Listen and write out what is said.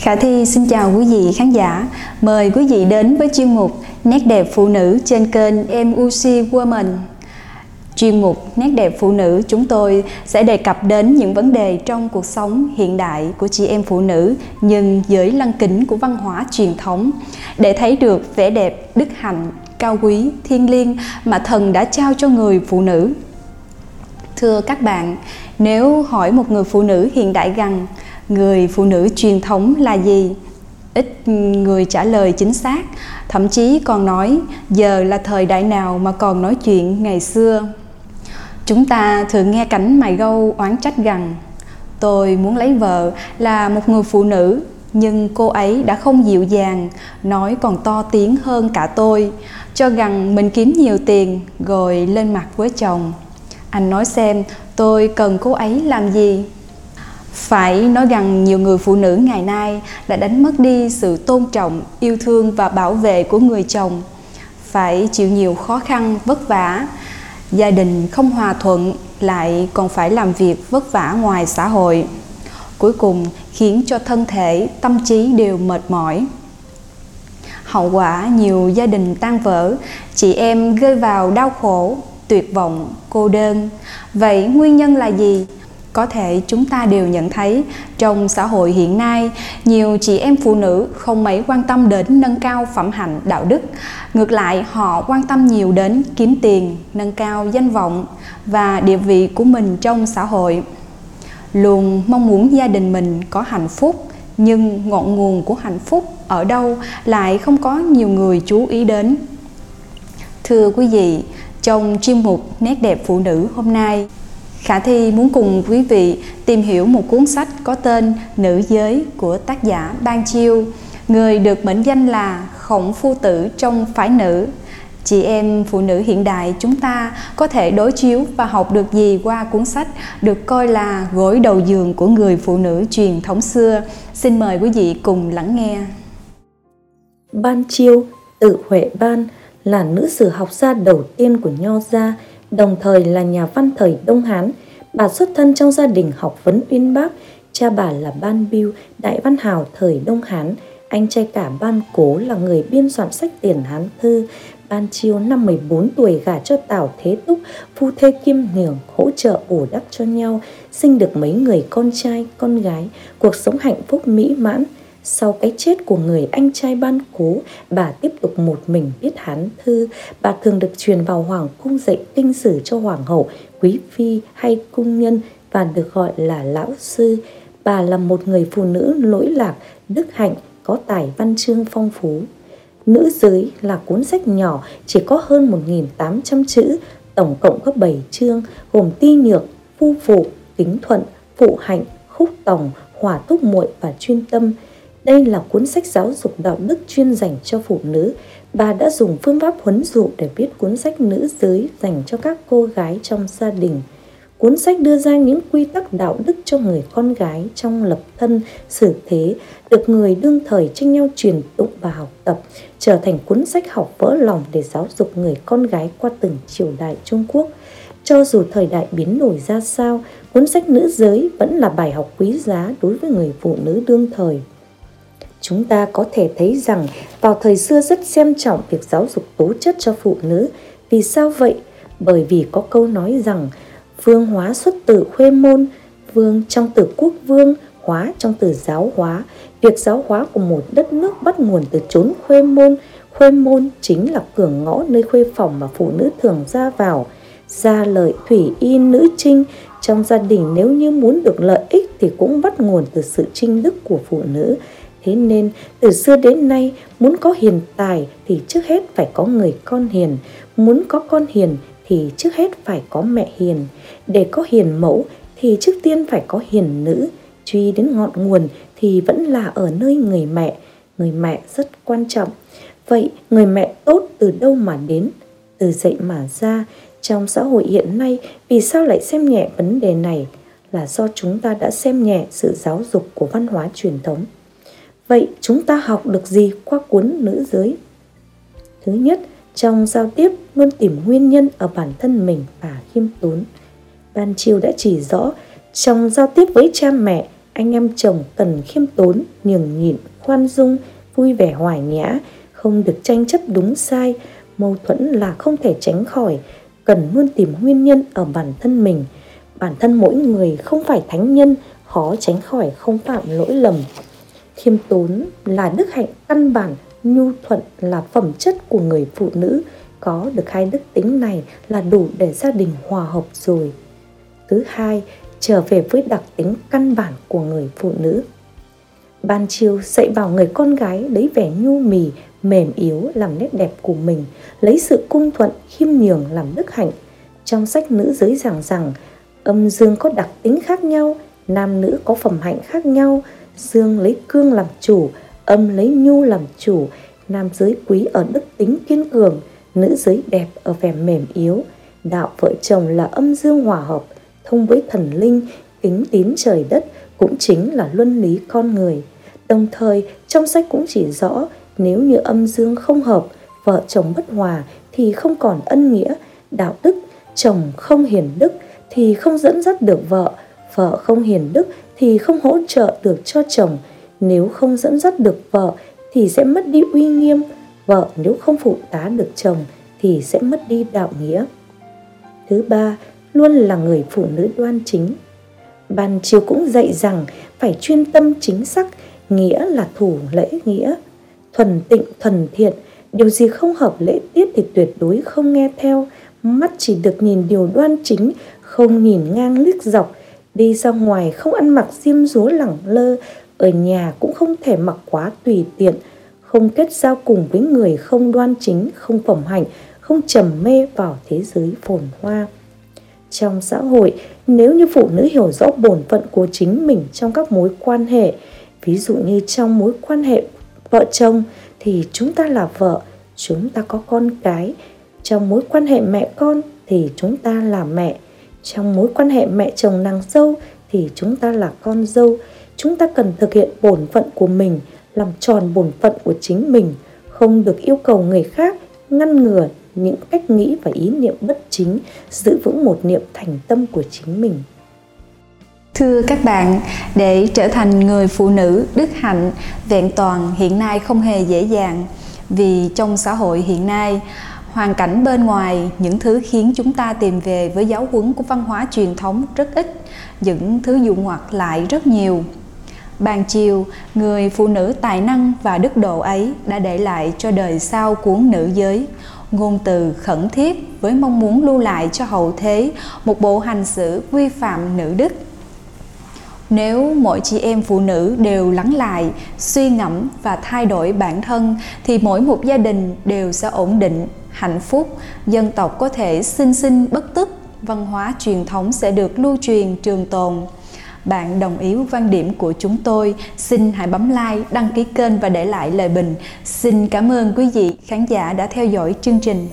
Khả Thi xin chào quý vị khán giả. Mời quý vị đến với chuyên mục Nét đẹp phụ nữ trên kênh MUC Woman. Chuyên mục Nét đẹp phụ nữ chúng tôi sẽ đề cập đến những vấn đề trong cuộc sống hiện đại của chị em phụ nữ nhưng dưới lăng kính của văn hóa truyền thống để thấy được vẻ đẹp, đức hạnh, cao quý, thiêng liêng mà thần đã trao cho người phụ nữ. Thưa các bạn, nếu hỏi một người phụ nữ hiện đại rằng người phụ nữ truyền thống là gì? Ít người trả lời chính xác. Thậm chí còn nói, giờ là thời đại nào mà còn nói chuyện ngày xưa? Chúng ta thường nghe cảnh mày gâu oán trách rằng, tôi muốn lấy vợ là một người phụ nữ, nhưng cô ấy đã không dịu dàng, nói còn to tiếng hơn cả tôi, cho rằng mình kiếm nhiều tiền, rồi lên mặt với chồng. Anh nói xem, tôi cần cô ấy làm gì? Phải nói rằng nhiều người phụ nữ ngày nay đã đánh mất đi sự tôn trọng, yêu thương và bảo vệ của người chồng. Phải chịu nhiều khó khăn, vất vả. Gia đình không hòa thuận lại còn phải làm việc vất vả ngoài xã hội. Cuối cùng khiến cho thân thể, tâm trí đều mệt mỏi. Hậu quả, nhiều gia đình tan vỡ. Chị em rơi vào đau khổ, tuyệt vọng, cô đơn. Vậy nguyên nhân là gì? Có thể chúng ta đều nhận thấy, trong xã hội hiện nay, nhiều chị em phụ nữ không mấy quan tâm đến nâng cao phẩm hạnh, đạo đức. Ngược lại, họ quan tâm nhiều đến kiếm tiền, nâng cao danh vọng và địa vị của mình trong xã hội. Luôn mong muốn gia đình mình có hạnh phúc, nhưng ngọn nguồn của hạnh phúc ở đâu lại không có nhiều người chú ý đến. Thưa quý vị, trong chuyên mục nét đẹp phụ nữ hôm nay Khả Thi muốn cùng quý vị tìm hiểu một cuốn sách có tên Nữ giới của tác giả Ban Chiêu, người được mệnh danh là khổng phu tử trong phái nữ. Chị em phụ nữ hiện đại chúng ta có thể đối chiếu và học được gì qua cuốn sách được coi là gối đầu giường của người phụ nữ truyền thống xưa. Xin mời quý vị cùng lắng nghe. Ban Chiêu, tự Huệ Ban là nữ sử học gia đầu tiên của Nho gia, đồng thời là nhà văn thời Đông Hán. Bà xuất thân trong gia đình học vấn uyên bác, cha bà là Ban Biêu, đại văn hào thời Đông Hán, anh trai cả Ban Cố là người biên soạn sách tiền Hán thư. Ban Chiêu năm 14 tuổi gả cho Tào Thế Túc, phu thê kim nhường hỗ trợ bổ đắp cho nhau, sinh được mấy người con trai, con gái, cuộc sống hạnh phúc mỹ mãn. Sau cái chết của người anh trai ban cố, bà tiếp tục một mình viết hán thư. Bà thường được truyền vào hoàng cung dạy kinh sử cho hoàng hậu, quý phi hay cung nhân và được gọi là lão sư. Bà là một người phụ nữ lỗi lạc, đức hạnh, có tài văn chương phong phú. Nữ giới là cuốn sách nhỏ chỉ có hơn 1.800 chữ, tổng cộng có 7 chương gồm ti nhược, phu phụ, kính thuận, phụ hạnh, khúc tổng hỏa túc muội và chuyên tâm. Đây là cuốn sách giáo dục đạo đức chuyên dành cho phụ nữ. Bà đã dùng phương pháp huấn dụ để viết cuốn sách nữ giới dành cho các cô gái trong gia đình. Cuốn sách đưa ra những quy tắc đạo đức cho người con gái trong lập thân, xử thế, được người đương thời tranh nhau truyền tụng và học tập, trở thành cuốn sách học vỡ lòng để giáo dục người con gái qua từng triều đại Trung Quốc. Cho dù thời đại biến đổi ra sao, cuốn sách nữ giới vẫn là bài học quý giá đối với người phụ nữ đương thời. Chúng ta có thể thấy rằng vào thời xưa rất xem trọng việc giáo dục tố chất cho phụ nữ. Vì sao vậy? Bởi vì có câu nói rằng vương hóa xuất từ khuê môn, vương trong từ quốc vương, hóa trong từ giáo hóa. Việc giáo hóa của một đất nước bắt nguồn từ chốn khuê môn. Khuê môn chính là cửa ngõ nơi khuê phòng mà phụ nữ thường ra vào. Gia lợi thủy y nữ trinh trong gia đình nếu như muốn được lợi ích thì cũng bắt nguồn từ sự trinh đức của phụ nữ Thế nên từ xưa đến nay muốn có hiền tài thì trước hết phải có người con hiền, muốn có con hiền thì trước hết phải có mẹ hiền. Để có hiền mẫu thì trước tiên phải có hiền nữ, truy đến ngọn nguồn thì vẫn là ở nơi người mẹ. Người mẹ rất quan trọng. Vậy người mẹ tốt từ đâu mà đến? Từ dậy mà ra, trong xã hội hiện nay vì sao lại xem nhẹ vấn đề này? Là do chúng ta đã xem nhẹ sự giáo dục của văn hóa truyền thống. Vậy chúng ta học được gì qua cuốn nữ giới? Thứ nhất, trong giao tiếp luôn tìm nguyên nhân ở bản thân mình và khiêm tốn. Ban Chiêu đã chỉ rõ trong giao tiếp với cha mẹ, anh em chồng cần khiêm tốn nhường nhịn khoan dung vui vẻ hòa nhã không được tranh chấp đúng sai mâu thuẫn là không thể tránh khỏi cần luôn tìm nguyên nhân ở bản thân mình bản thân mỗi người không phải thánh nhân khó tránh khỏi không phạm lỗi lầm khiêm tốn là đức hạnh căn bản, nhu thuận là phẩm chất của người phụ nữ. Có được hai đức tính này là đủ để gia đình hòa hợp rồi. Thứ hai, trở về với đặc tính căn bản của người phụ nữ. Ban chiêu dạy bảo người con gái lấy vẻ nhu mì, mềm yếu làm nét đẹp của mình, lấy sự cung thuận, khiêm nhường làm đức hạnh. Trong sách nữ giới giảng rằng, âm dương có đặc tính khác nhau, nam nữ có phẩm hạnh khác nhau dương lấy cương làm chủ, âm lấy nhu làm chủ, nam giới quý ở đức tính kiên cường, nữ giới đẹp ở vẻ mềm yếu. Đạo vợ chồng là âm dương hòa hợp, thông với thần linh, kính tín trời đất cũng chính là luân lý con người. Đồng thời, trong sách cũng chỉ rõ nếu như âm dương không hợp, vợ chồng bất hòa thì không còn ân nghĩa, đạo đức, chồng không hiền đức thì không dẫn dắt được vợ vợ không hiền đức thì không hỗ trợ được cho chồng. Nếu không dẫn dắt được vợ thì sẽ mất đi uy nghiêm. Vợ nếu không phụ tá được chồng thì sẽ mất đi đạo nghĩa. Thứ ba, luôn là người phụ nữ đoan chính. Ban chiều cũng dạy rằng phải chuyên tâm chính xác, nghĩa là thủ lễ nghĩa. Thuần tịnh, thuần thiện, điều gì không hợp lễ tiết thì tuyệt đối không nghe theo. Mắt chỉ được nhìn điều đoan chính, không nhìn ngang liếc dọc đi ra ngoài không ăn mặc xiêm dúa lẳng lơ, ở nhà cũng không thể mặc quá tùy tiện, không kết giao cùng với người không đoan chính, không phẩm hạnh, không trầm mê vào thế giới phồn hoa. Trong xã hội, nếu như phụ nữ hiểu rõ bổn phận của chính mình trong các mối quan hệ, ví dụ như trong mối quan hệ vợ chồng, thì chúng ta là vợ, chúng ta có con cái. Trong mối quan hệ mẹ con thì chúng ta là mẹ trong mối quan hệ mẹ chồng nàng dâu thì chúng ta là con dâu. Chúng ta cần thực hiện bổn phận của mình làm tròn bổn phận của chính mình không được yêu cầu người khác ngăn ngừa những cách nghĩ và ý niệm bất chính giữ vững một niệm thành tâm của chính mình. Thưa các bạn, để trở thành người phụ nữ đức hạnh, vẹn toàn hiện nay không hề dễ dàng. Vì trong xã hội hiện nay hoàn cảnh bên ngoài những thứ khiến chúng ta tìm về với giáo huấn của văn hóa truyền thống rất ít những thứ dụ ngoặt lại rất nhiều. Bàn chiều, người phụ nữ tài năng và đức độ ấy đã để lại cho đời sau cuốn nữ giới. Ngôn từ khẩn thiết với mong muốn lưu lại cho hậu thế một bộ hành xử quy phạm nữ đức. Nếu mỗi chị em phụ nữ đều lắng lại suy ngẫm và thay đổi bản thân thì mỗi một gia đình đều sẽ ổn định hạnh phúc. Dân tộc có thể sinh sinh bất tức, văn hóa truyền thống sẽ được lưu truyền, trường tồn. Bạn đồng ý quan điểm của chúng tôi, xin hãy bấm like, đăng ký kênh và để lại lời bình. Xin cảm ơn quý vị khán giả đã theo dõi chương trình.